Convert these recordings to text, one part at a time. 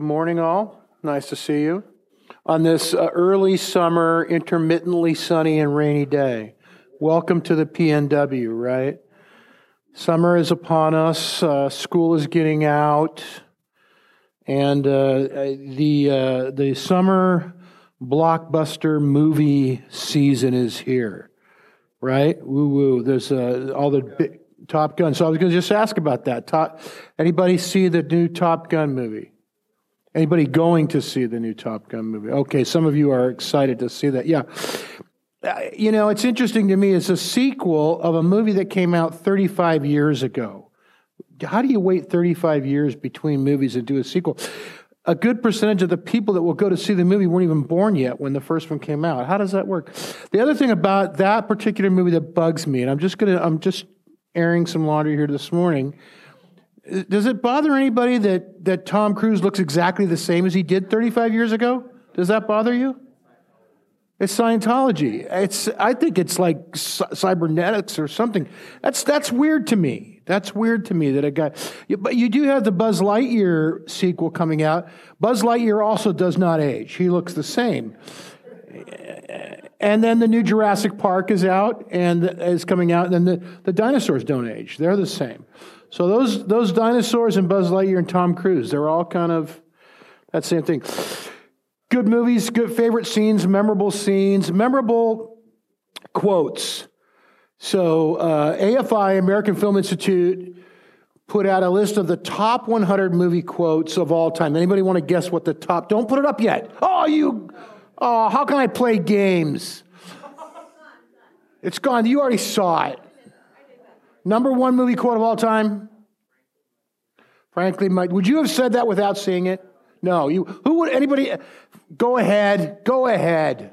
Good morning, all. Nice to see you on this uh, early summer, intermittently sunny and rainy day. Welcome to the PNW, right? Summer is upon us, uh, school is getting out, and uh, the, uh, the summer blockbuster movie season is here, right? Woo woo. There's uh, all the Top Gun. So I was going to just ask about that. Top, anybody see the new Top Gun movie? Anybody going to see the new Top Gun movie? Okay, some of you are excited to see that. Yeah. Uh, you know, it's interesting to me. It's a sequel of a movie that came out 35 years ago. How do you wait 35 years between movies and do a sequel? A good percentage of the people that will go to see the movie weren't even born yet when the first one came out. How does that work? The other thing about that particular movie that bugs me, and I'm just gonna, I'm just airing some laundry here this morning. Does it bother anybody that, that Tom Cruise looks exactly the same as he did 35 years ago? Does that bother you? It's Scientology. It's, I think it's like cybernetics or something. That's, that's weird to me. That's weird to me that a guy, but you do have the Buzz Lightyear sequel coming out. Buzz Lightyear also does not age. He looks the same. And then the new Jurassic Park is out and is coming out, and the, the dinosaurs don't age. They're the same. So those, those dinosaurs and Buzz Lightyear and Tom Cruise, they're all kind of that same thing. Good movies, good favorite scenes, memorable scenes, memorable quotes. So uh, AFI, American Film Institute, put out a list of the top 100 movie quotes of all time. Anybody want to guess what the top? Don't put it up yet. Oh, you Oh, how can I play games? It's gone. You already saw it. Number one movie quote of all time? Frankly, Mike, would you have said that without seeing it? No. You, who would, anybody, go ahead, go ahead.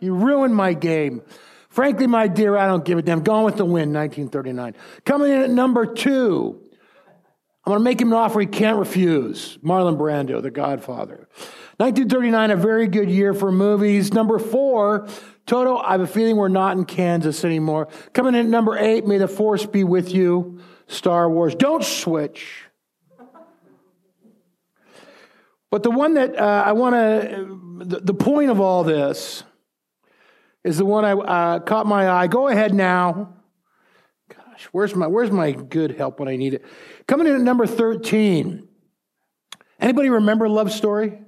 You ruined my game. Frankly, my dear, I don't give a damn. Gone with the Wind, 1939. Coming in at number two, I'm going to make him an offer he can't refuse. Marlon Brando, The Godfather. 1939, a very good year for movies. Number four, Toto, I have a feeling we're not in Kansas anymore. Coming in at number eight, May the Force be with you. Star Wars. Don't switch. But the one that uh, I want to, the, the, point of all this is the one I uh, caught my eye. Go ahead now. Gosh, where's my, where's my good help when I need it? Coming in at number 13. Anybody remember Love Story?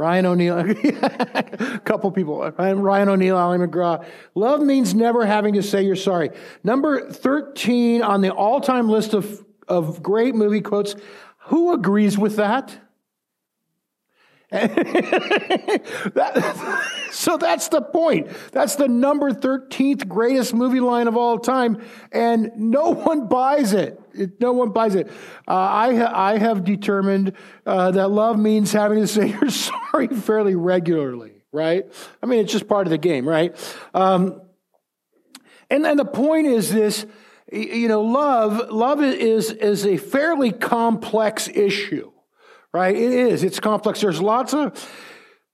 Ryan O'Neal, a couple people, Ryan O'Neal, Ali MacGraw. Love means never having to say you're sorry. Number 13 on the all time list of, of great movie quotes. Who agrees with that? that, so that's the point. That's the number 13th greatest movie line of all time, and no one buys it. It no one buys it. Uh, I, ha- I have determined uh, that love means having to say you're sorry fairly regularly, right? I mean, it's just part of the game, right? Um, and then the point is this you know, love, love is, is a fairly complex issue right? It is. It's complex. There's lots of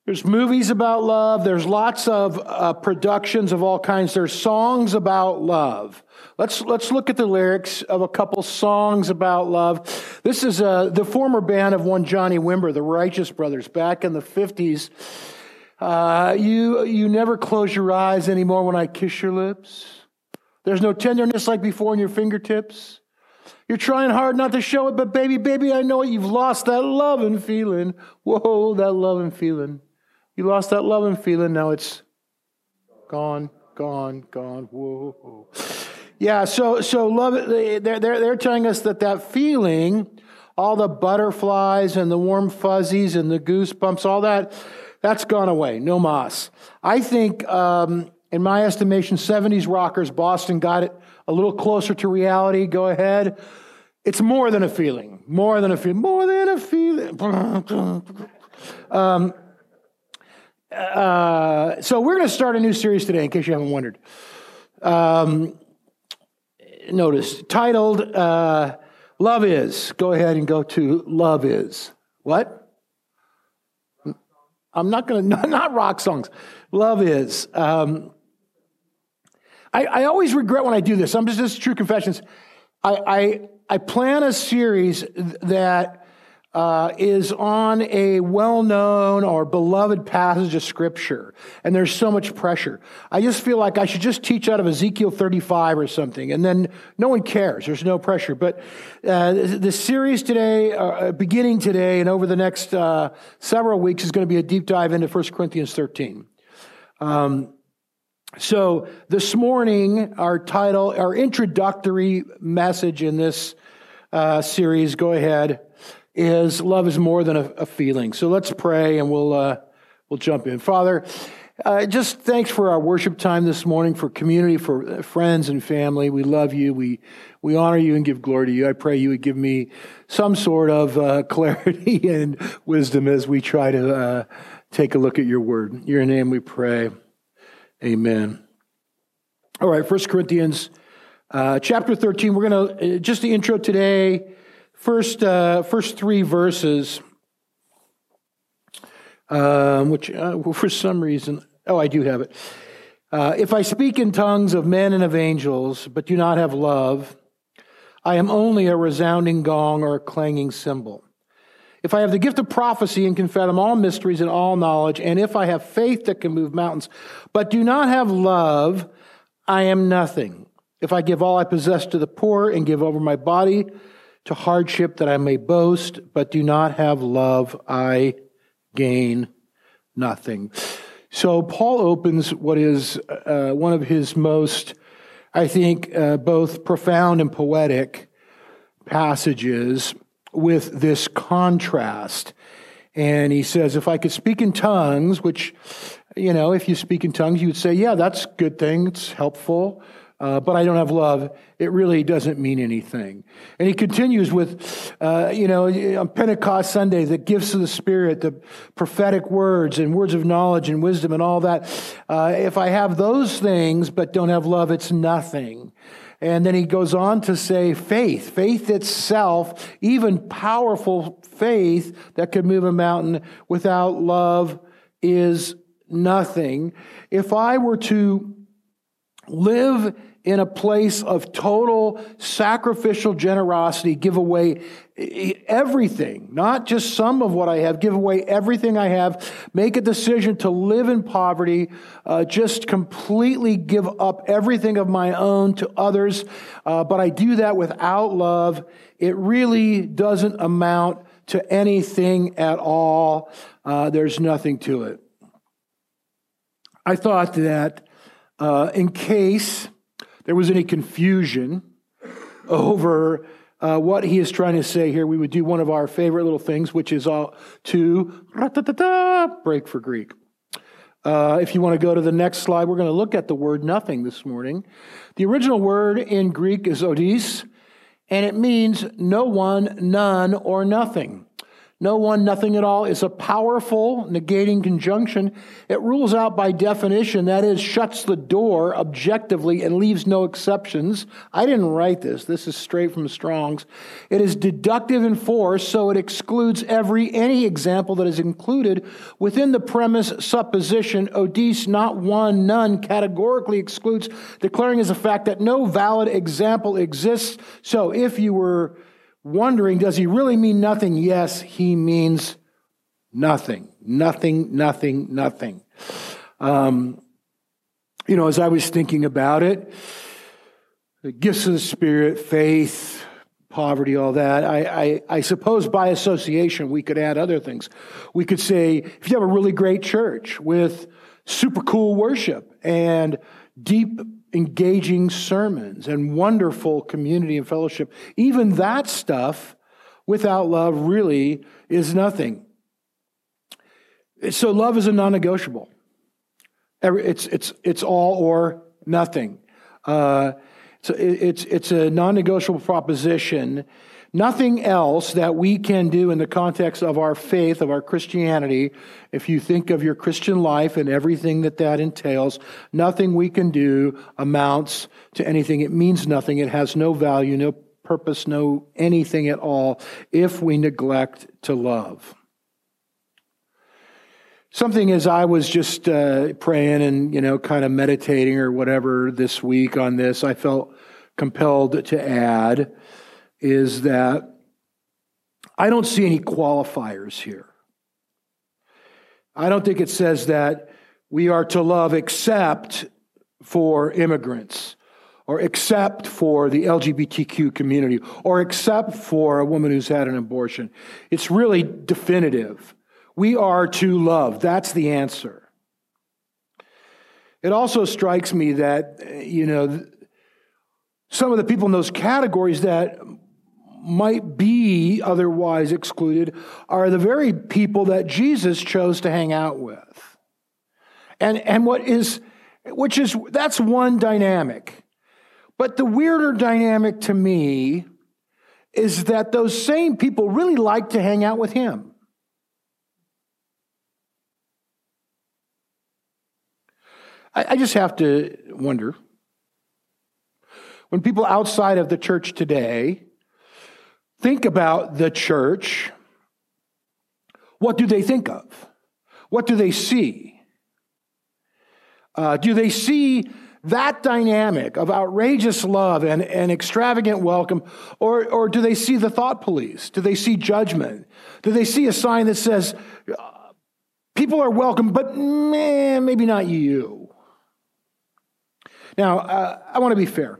there's movies about love. There's lots of uh, productions of all kinds. There's songs about love. Let's let's look at the lyrics of a couple songs about love. This is uh, the former band of one Johnny Wimber, the Righteous Brothers, back in the fifties. Uh, you you never close your eyes anymore when I kiss your lips. There's no tenderness like before in your fingertips. You're trying hard not to show it, but baby, baby, I know it. You've lost that love and feeling. Whoa, that love and feeling. You lost that love and feeling. Now it's gone, gone, gone. Whoa. Yeah, so so love. They're they're they're telling us that that feeling, all the butterflies and the warm fuzzies and the goosebumps, all that, that's gone away. No mas. I think um, in my estimation, 70s rockers, Boston got it a little closer to reality. Go ahead. It's more than a feeling, more than a feeling, more than a feeling. Um, uh, so we're going to start a new series today, in case you haven't wondered. Um, notice titled uh, "Love Is." Go ahead and go to "Love Is." What? I'm not going to not rock songs. Love is. Um, I, I, always regret when I do this. I'm just this true confessions. I, I I plan a series that uh, is on a well known or beloved passage of Scripture, and there's so much pressure. I just feel like I should just teach out of Ezekiel 35 or something, and then no one cares. There's no pressure. But uh, the series today, uh, beginning today, and over the next uh, several weeks, is going to be a deep dive into 1 Corinthians 13. Um, so this morning, our title, our introductory message in this uh, series, go ahead is love is more than a, a feeling. So let's pray and we'll, uh, we'll jump in. Father, uh, just thanks for our worship time this morning, for community, for friends and family. We love you. We, we honor you and give glory to you. I pray you would give me some sort of uh, clarity and wisdom as we try to uh, take a look at your word. In your name we pray. Amen. All right, First Corinthians uh, chapter 13. We're going to, uh, just the intro today. First, uh, first three verses, um, which uh, for some reason, oh, I do have it. Uh, if I speak in tongues of men and of angels, but do not have love, I am only a resounding gong or a clanging cymbal. If I have the gift of prophecy and can fathom all mysteries and all knowledge, and if I have faith that can move mountains, but do not have love, I am nothing. If I give all I possess to the poor and give over my body to hardship that I may boast, but do not have love, I gain nothing. So Paul opens what is uh, one of his most, I think, uh, both profound and poetic passages with this contrast. And he says, if I could speak in tongues, which, you know, if you speak in tongues, you would say, yeah, that's a good thing. It's helpful uh, but I don't have love, it really doesn't mean anything. And he continues with, uh, you know, on Pentecost Sunday, the gifts of the Spirit, the prophetic words and words of knowledge and wisdom and all that. Uh, if I have those things but don't have love, it's nothing. And then he goes on to say faith, faith itself, even powerful faith that could move a mountain without love is nothing. If I were to live in a place of total sacrificial generosity, give away everything, not just some of what I have, give away everything I have, make a decision to live in poverty, uh, just completely give up everything of my own to others, uh, but I do that without love. It really doesn't amount to anything at all. Uh, there's nothing to it. I thought that uh, in case there was any confusion over uh, what he is trying to say here, we would do one of our favorite little things, which is all to break for Greek. Uh, if you want to go to the next slide, we're going to look at the word nothing this morning. The original word in Greek is oudeis, and it means no one, none, or nothing. No one, nothing at all is a powerful negating conjunction. It rules out by definition, that is, shuts the door objectively and leaves no exceptions. I didn't write this. This is straight from Strong's. It is deductive in force, so it excludes every, any example that is included within the premise supposition. Oudeis, not one, none, categorically excludes, declaring as a fact that no valid example exists. So if you were wondering, does he really mean nothing? Yes, he means nothing. Nothing, nothing, nothing. Um, you know, as I was thinking about it, the gifts of the Spirit, faith, poverty, all that, I, I, I suppose by association we could add other things. We could say, if you have a really great church with super cool worship and deep engaging sermons and wonderful community and fellowship. Even that stuff without love really is nothing. So, love is a non negotiable. It's, it's, it's all or nothing. Uh, so it's, it's a non negotiable proposition. Nothing else that we can do in the context of our faith, of our Christianity, if you think of your Christian life and everything that that entails, nothing we can do amounts to anything. It means nothing. It has no value, no purpose, no anything at all if we neglect to love. Something as I was just uh, praying and, you know, kind of meditating or whatever this week on this, I felt compelled to add is that I don't see any qualifiers here. I don't think it says that we are to love except for immigrants or except for the LGBTQ community or except for a woman who's had an abortion. It's really definitive. We are to love. That's the answer. It also strikes me that, you know, some of the people in those categories that might be otherwise excluded are the very people that Jesus chose to hang out with. And, and what is, which is, that's one dynamic. But the weirder dynamic to me is that those same people really like to hang out with him. I, I just have to wonder when people outside of the church today think about the church, what do they think of? What do they see? Uh, do they see that dynamic of outrageous love and, and extravagant welcome, or, or do they see the thought police? Do they see judgment? Do they see a sign that says, people are welcome, but man, maybe not you? Now, uh, I want to be fair.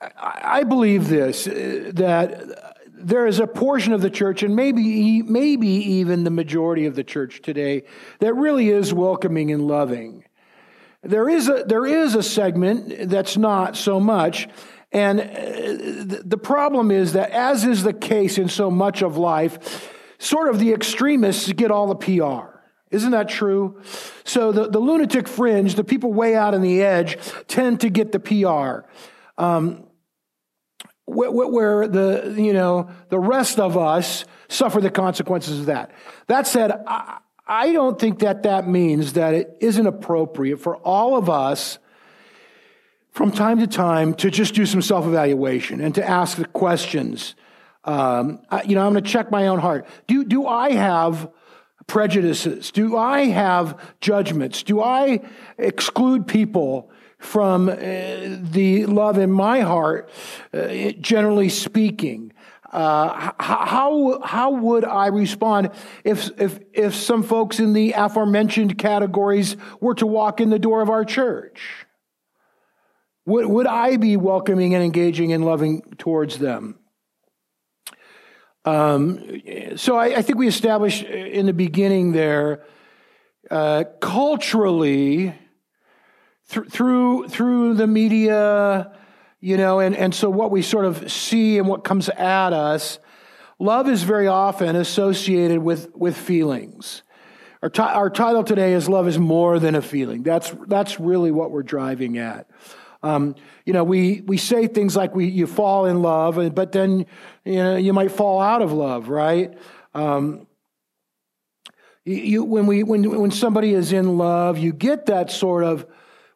I believe this uh, that there is a portion of the church, and maybe, maybe even the majority of the church today, that really is welcoming and loving. There is a, there is a segment that's not so much. And uh, the problem is that, as is the case in so much of life, sort of the extremists get all the PR. Isn't that true? So the, the lunatic fringe, the people way out on the edge, tend to get the PR. Um, where the, you know, the rest of us suffer the consequences of that. That said, I don't think that that means that it isn't appropriate for all of us from time to time to just do some self evaluation and to ask the questions. Um, you know, I'm going to check my own heart. Do, do I have prejudices? Do I have judgments? Do I exclude people from uh, the love in my heart, uh, generally speaking. Uh, how, how would I respond if, if, if some folks in the aforementioned categories were to walk in the door of our church? Would, would I be welcoming and engaging and loving towards them? Um, so I, I, think we established in the beginning there, uh, culturally, th- through through the media, you know, and, and so what we sort of see and what comes at us, love is very often associated with, with feelings. Our, t- our title today is Love is More Than a Feeling. That's, that's really what we're driving at. Um, you know, we, we say things like we, you fall in love, but then, you know, you might fall out of love, right? Um, you, when, we, when, when somebody is in love, you get that sort of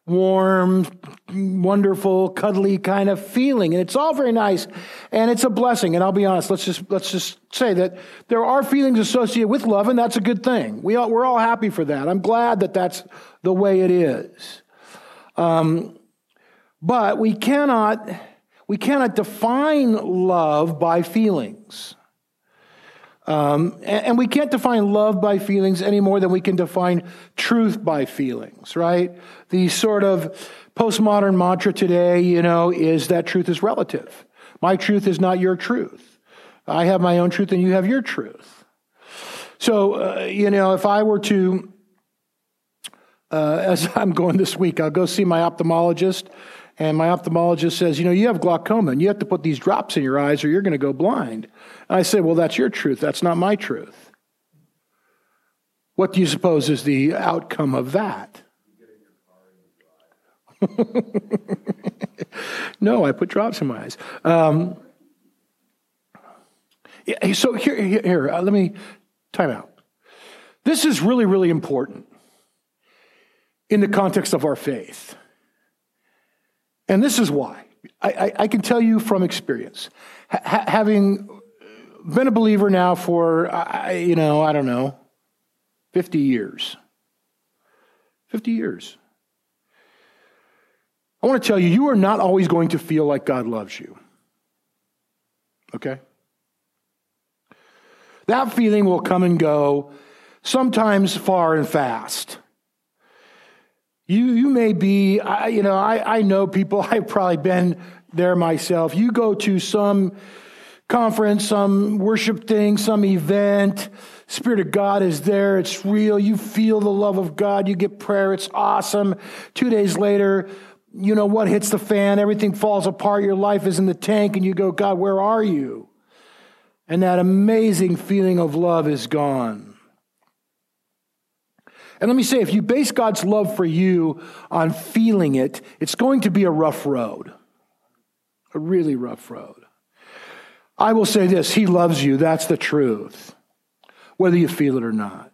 warm, wonderful, cuddly kind of feeling. And it's all very nice and it's a blessing. And I'll be honest, let's just, let's just say that there are feelings associated with love and that's a good thing. We all, we're all happy for that. I'm glad that that's the way it is. Um, but we cannot, we cannot define love by feelings. Um, and, and, we can't define love by feelings any more than we can define truth by feelings, right? The sort of postmodern mantra today, you know, is that truth is relative. My truth is not your truth. I have my own truth and you have your truth. So, uh, you know, if I were to, uh, as I'm going this week, I'll go see my ophthalmologist and my ophthalmologist says, You know, you have glaucoma and you have to put these drops in your eyes or you're going to go blind. And I say, Well, that's your truth. That's not my truth. What do you suppose is the outcome of that? no, I put drops in my eyes. Um, so here, here, uh, let me time out. This is really, really important in the context of our faith. And this is why. I, I, I can tell you from experience, ha- having been a believer now for, you know, I don't know, 50 years. 50 years. I want to tell you, you are not always going to feel like God loves you. Okay? That feeling will come and go, sometimes far and fast. You, you may be, I, you know, I, I know people, I've probably been there myself. You go to some conference, some worship thing, some event, Spirit of God is there, it's real, you feel the love of God, you get prayer, it's awesome. Two days later, you know what hits the fan, everything falls apart, your life is in the tank, and you go, God, where are you? And that amazing feeling of love is gone. And let me say, if you base God's love for you on feeling it, it's going to be a rough road, a really rough road. I will say this He loves you. That's the truth, whether you feel it or not.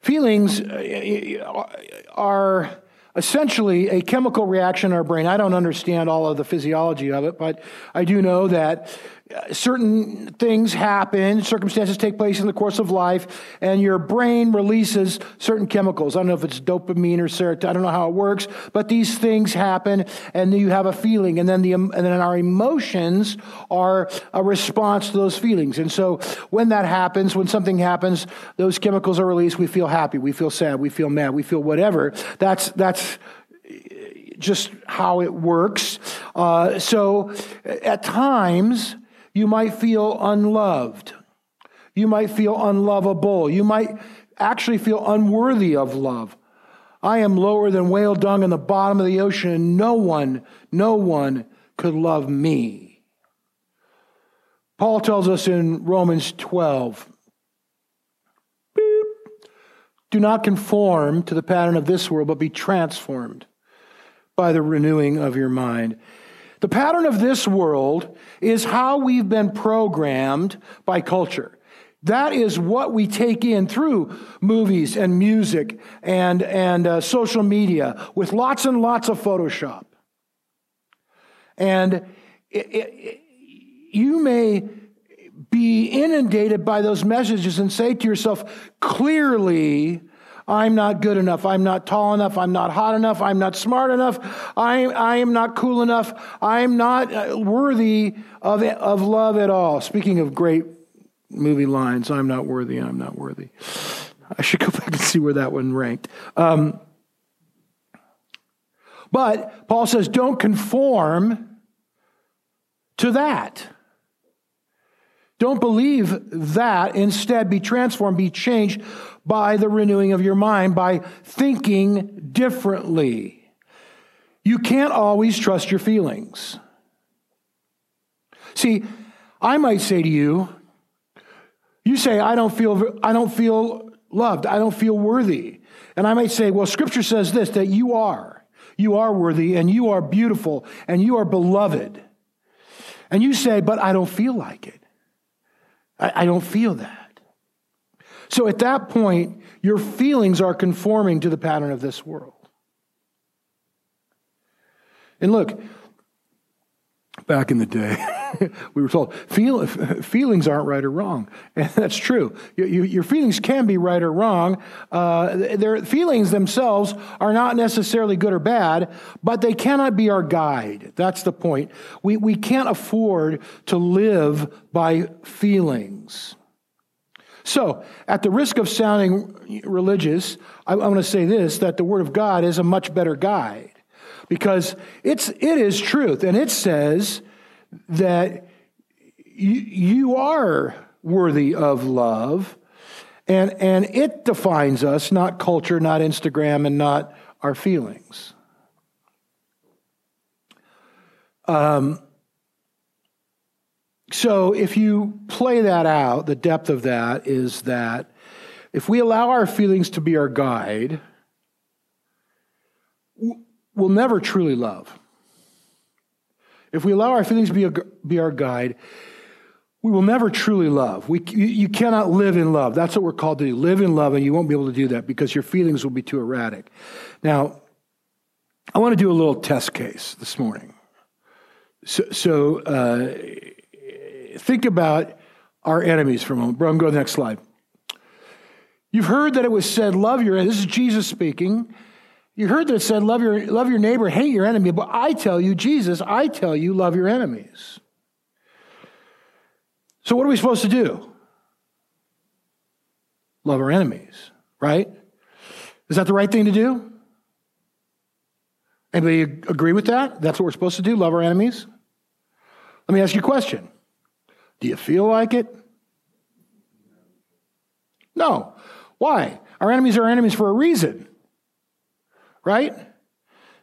Feelings uh, are essentially a chemical reaction in our brain. I don't understand all of the physiology of it, but I do know that certain things happen, circumstances take place in the course of life, and your brain releases certain chemicals. I don't know if it's dopamine or serotonin. I don't know how it works, but these things happen, and you have a feeling, and then the and then our emotions are a response to those feelings. And so when that happens, when something happens, those chemicals are released. We feel happy, we feel sad, we feel mad, we feel whatever. That's that's just how it works. Uh, so at times you might feel unloved. You might feel unlovable. You might actually feel unworthy of love. I am lower than whale dung in the bottom of the ocean, and no one, no one could love me. Paul tells us in Romans 12 do not conform to the pattern of this world, but be transformed by the renewing of your mind. The pattern of this world is how we've been programmed by culture. That is what we take in through movies and music and, and uh, social media with lots and lots of Photoshop. And it, it, you may be inundated by those messages and say to yourself, clearly, I'm not good enough. I'm not tall enough. I'm not hot enough. I'm not smart enough. I, I am not cool enough. I'm not uh, worthy of, of love at all. Speaking of great movie lines, I'm not worthy. I'm not worthy. I should go back and see where that one ranked. Um, but Paul says, don't conform to that. Don't believe that. Instead, be transformed, be changed by the renewing of your mind, by thinking differently. You can't always trust your feelings. See, I might say to you, you say, I don't feel, I don't feel loved. I don't feel worthy. And I might say, well, scripture says this, that you are. You are worthy and you are beautiful and you are beloved. And you say, but I don't feel like it. I, I don't feel that. So at that point, your feelings are conforming to the pattern of this world. And look, back in the day, we were told feel, feelings aren't right or wrong. And that's true. You, you, your feelings can be right or wrong. Uh, their feelings themselves are not necessarily good or bad, but they cannot be our guide. That's the point. We, we can't afford to live by feelings. So, at the risk of sounding religious, I, I want to say this that the Word of God is a much better guide because it's, it is truth. And it says that you, you are worthy of love. And, and it defines us, not culture, not Instagram, and not our feelings. Um, so if you play that out, the depth of that is that if we allow our feelings to be our guide, we'll never truly love. If we allow our feelings to be, a, be our guide, we will never truly love. We, you, you cannot live in love. That's what we're called to do. Live in love, and you won't be able to do that because your feelings will be too erratic. Now, I want to do a little test case this morning. So, so uh, think about our enemies for a moment. Bro, go to the next slide. You've heard that it was said, love your, enemies. this is Jesus speaking. You heard that it said, love your, love your neighbor, hate your enemy. But I tell you, Jesus, I tell you, love your enemies. So what are we supposed to do? Love our enemies, right? Is that the right thing to do? Anybody agree with that? That's what we're supposed to do, love our enemies? Let me ask you a question. Do you feel like it? No. Why? Our enemies are our enemies for a reason. Right?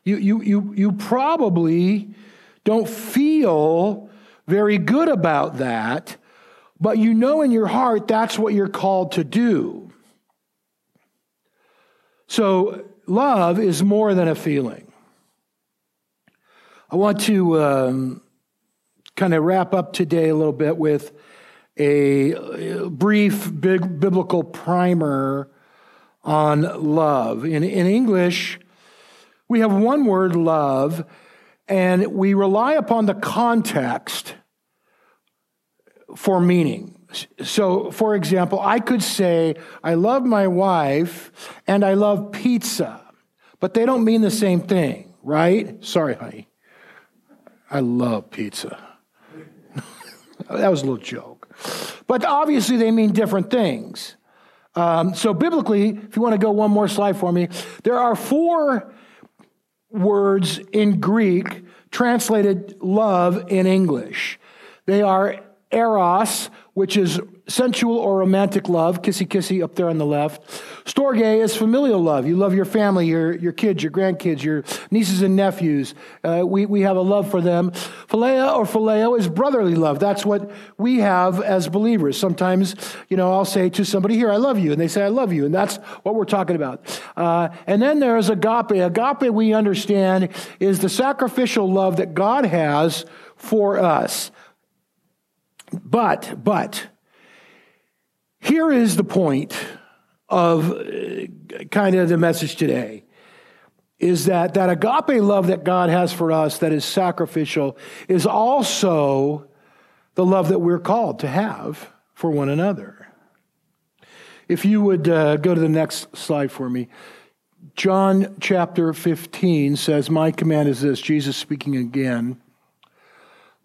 You, you, you, you probably don't feel very good about that, but you know in your heart that's what you're called to do. So, love is more than a feeling. I want to um, kind of wrap up today a little bit with a brief big biblical primer on love. In, in English, we have one word, love, and we rely upon the context for meaning. So, for example, I could say, I love my wife and I love pizza, but they don't mean the same thing, right? Sorry, honey. I love pizza. that was a little joke. But obviously, they mean different things. Um, so, biblically, if you want to go one more slide for me, there are four words in Greek translated love in English. They are eros, which is sensual or romantic love, kissy kissy up there on the left. Storge is familial love. You love your family, your, your kids, your grandkids, your nieces and nephews. Uh, we, we have a love for them. Philia or phileo is brotherly love. That's what we have as believers. Sometimes, you know, I'll say to somebody here, I love you. And they say, I love you. And that's what we're talking about. Uh, and then there's agape. Agape, we understand, is the sacrificial love that God has for us. But, but, here is the point of uh, kind of the message today is that that agape love that God has for us that is sacrificial is also the love that we're called to have for one another. If you would uh, go to the next slide for me. John chapter 15 says, My command is this, Jesus speaking again.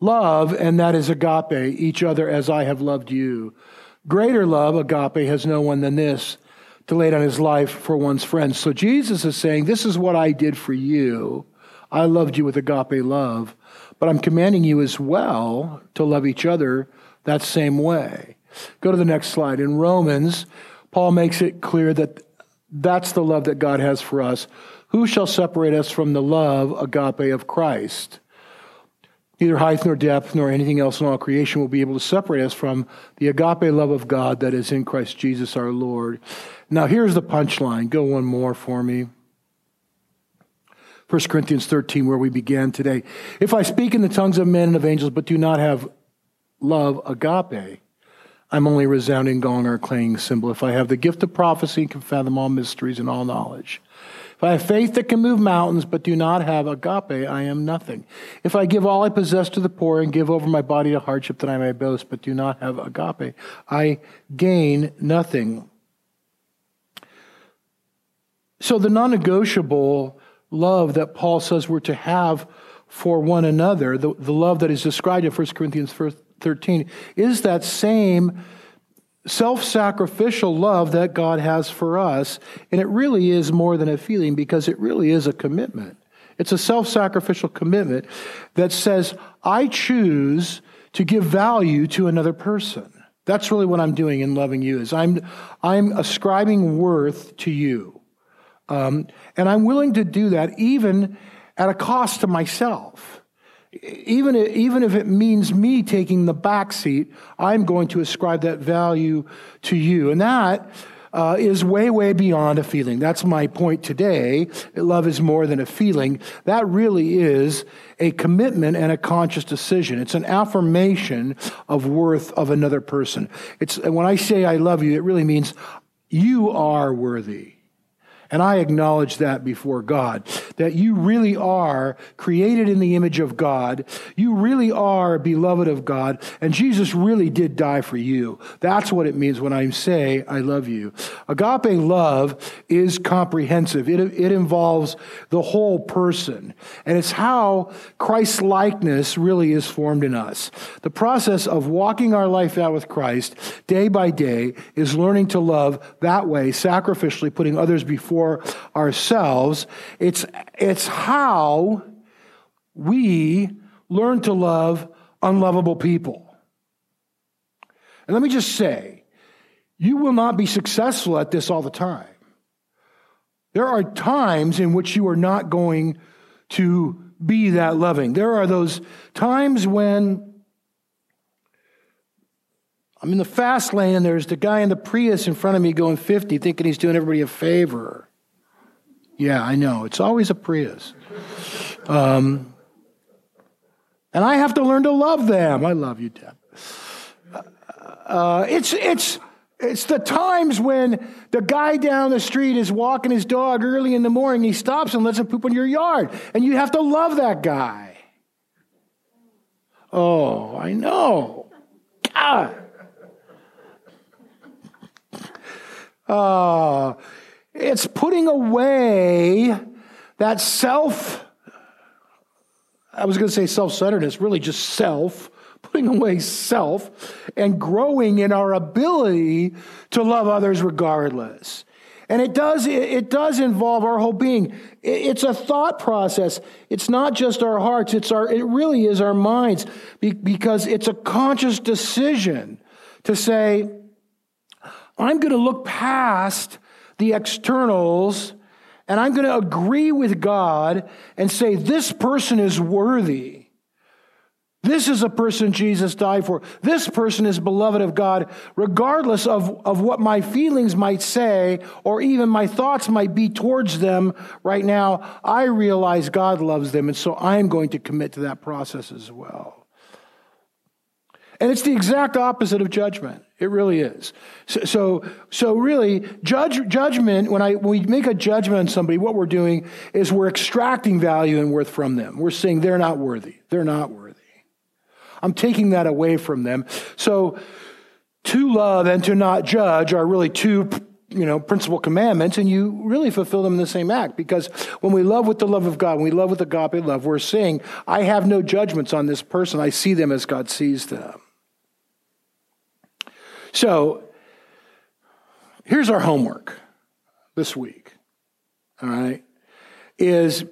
Love, and that is agape, each other as I have loved you. Greater love, agape, has no one than this to lay down his life for one's friends. So Jesus is saying, This is what I did for you. I loved you with agape love, but I'm commanding you as well to love each other that same way. Go to the next slide. In Romans, Paul makes it clear that that's the love that God has for us. Who shall separate us from the love, agape, of Christ? Neither height nor depth nor anything else in all creation will be able to separate us from the agape love of God that is in Christ Jesus our Lord. Now, here's the punchline. Go one more for me. 1 Corinthians 13, where we began today. If I speak in the tongues of men and of angels, but do not have love, agape, I'm only a resounding gong or a clanging cymbal. If I have the gift of prophecy and can fathom all mysteries and all knowledge, if I have faith that can move mountains but do not have agape, I am nothing. If I give all I possess to the poor and give over my body to hardship that I may boast but do not have agape, I gain nothing. So the non negotiable love that Paul says we're to have for one another, the, the love that is described in 1 Corinthians 13, is that same self sacrificial love that God has for us. And it really is more than a feeling because it really is a commitment. It's a self sacrificial commitment that says, I choose to give value to another person. That's really what I'm doing in loving you is I'm, I'm ascribing worth to you. Um, and I'm willing to do that even at a cost to myself even, even if it means me taking the back seat, I'm going to ascribe that value to you. And that uh, is way, way beyond a feeling. That's my point today. Love is more than a feeling. That really is a commitment and a conscious decision. It's an affirmation of worth of another person. It's, when I say I love you, it really means you are worthy. And I acknowledge that before God, that you really are created in the image of God. You really are beloved of God. And Jesus really did die for you. That's what it means when I say, I love you. Agape love is comprehensive. It, it involves the whole person. And it's how Christ's likeness really is formed in us. The process of walking our life out with Christ day by day is learning to love that way, sacrificially putting others before for ourselves. It's, it's how we learn to love unlovable people. And let me just say, you will not be successful at this all the time. There are times in which you are not going to be that loving. There are those times when I'm in the fast lane and there's the guy in the Prius in front of me going 50, thinking he's doing everybody a favor. Yeah, I know. It's always a Prius. Um, and I have to learn to love them. I love you, Deb. Uh, it's, it's, it's the times when the guy down the street is walking his dog early in the morning. He stops and lets him poop in your yard. And you have to love that guy. Oh, I know. God. Uh, it's putting away that self, I was going to say self centeredness, really just self, putting away self and growing in our ability to love others regardless. And it does, it does involve our whole being. It's a thought process. It's not just our hearts. It's our, it really is our minds because it's a conscious decision to say, I'm going to look past the externals and I'm going to agree with God and say, this person is worthy. This is a person Jesus died for. This person is beloved of God, regardless of, of what my feelings might say or even my thoughts might be towards them right now. I realize God loves them, and so I'm going to commit to that process as well. And it's the exact opposite of judgment. It really is. So, so, so really, judge, judgment, when, I, when we make a judgment on somebody, what we're doing is we're extracting value and worth from them. We're saying they're not worthy. They're not worthy. I'm taking that away from them. So, to love and to not judge are really two you know, principal commandments, and you really fulfill them in the same act. Because when we love with the love of God, when we love with agape love, we're saying, I have no judgments on this person. I see them as God sees them. So here's our homework this week, all right, is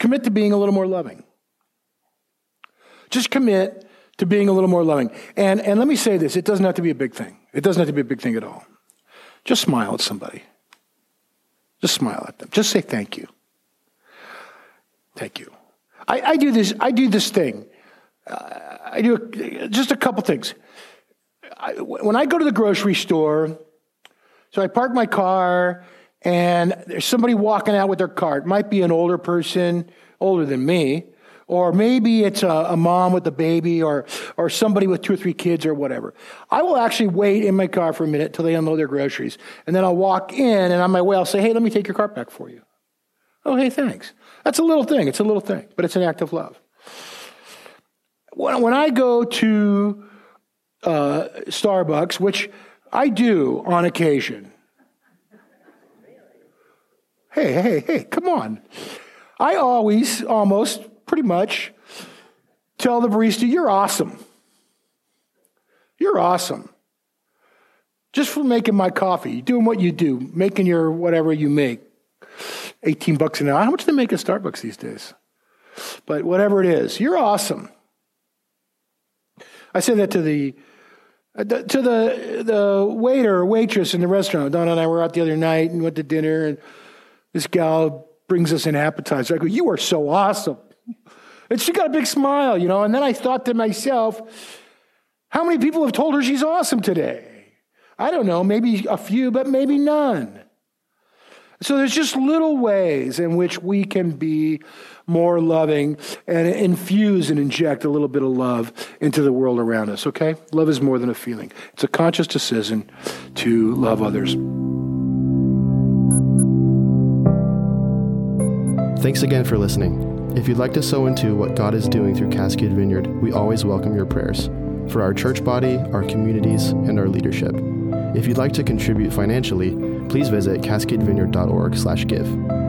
commit to being a little more loving. Just commit to being a little more loving. And, and let me say this it doesn't have to be a big thing, it doesn't have to be a big thing at all. Just smile at somebody. Just smile at them. Just say thank you. Thank you. I, I do this. I do this thing. Uh, I do just a couple things. I, when I go to the grocery store, so I park my car and there's somebody walking out with their cart. Might be an older person, older than me, or maybe it's a, a, mom with a baby or, or somebody with two or three kids or whatever. I will actually wait in my car for a minute till they unload their groceries. And then I'll walk in and on my way I'll say, hey, let me take your cart back for you. Oh, hey, thanks. That's a little thing. It's a little thing, but it's an act of love. When, when I go to uh, Starbucks, which I do on occasion. Hey, hey, hey, come on. I always, almost, pretty much, tell the barista, you're awesome. You're awesome. Just for making my coffee, doing what you do, making your whatever you make. 18 bucks an hour. How much do they make at Starbucks these days? But whatever it is, you're awesome. I say that to the uh, to the the waiter or waitress in the restaurant. Donna and I were out the other night and went to dinner, and this gal brings us an appetizer. I go, "You are so awesome," and she got a big smile, you know. And then I thought to myself, "How many people have told her she's awesome today?" I don't know, maybe a few, but maybe none. So there's just little ways in which we can be more loving and infuse and inject a little bit of love into the world around us, okay? Love is more than a feeling. It's a conscious decision to love others. Thanks again for listening. If you'd like to sow into what God is doing through Cascade Vineyard, we always welcome your prayers for our church body, our communities, and our leadership. If you'd like to contribute financially, please visit cascadevineyard.org/give.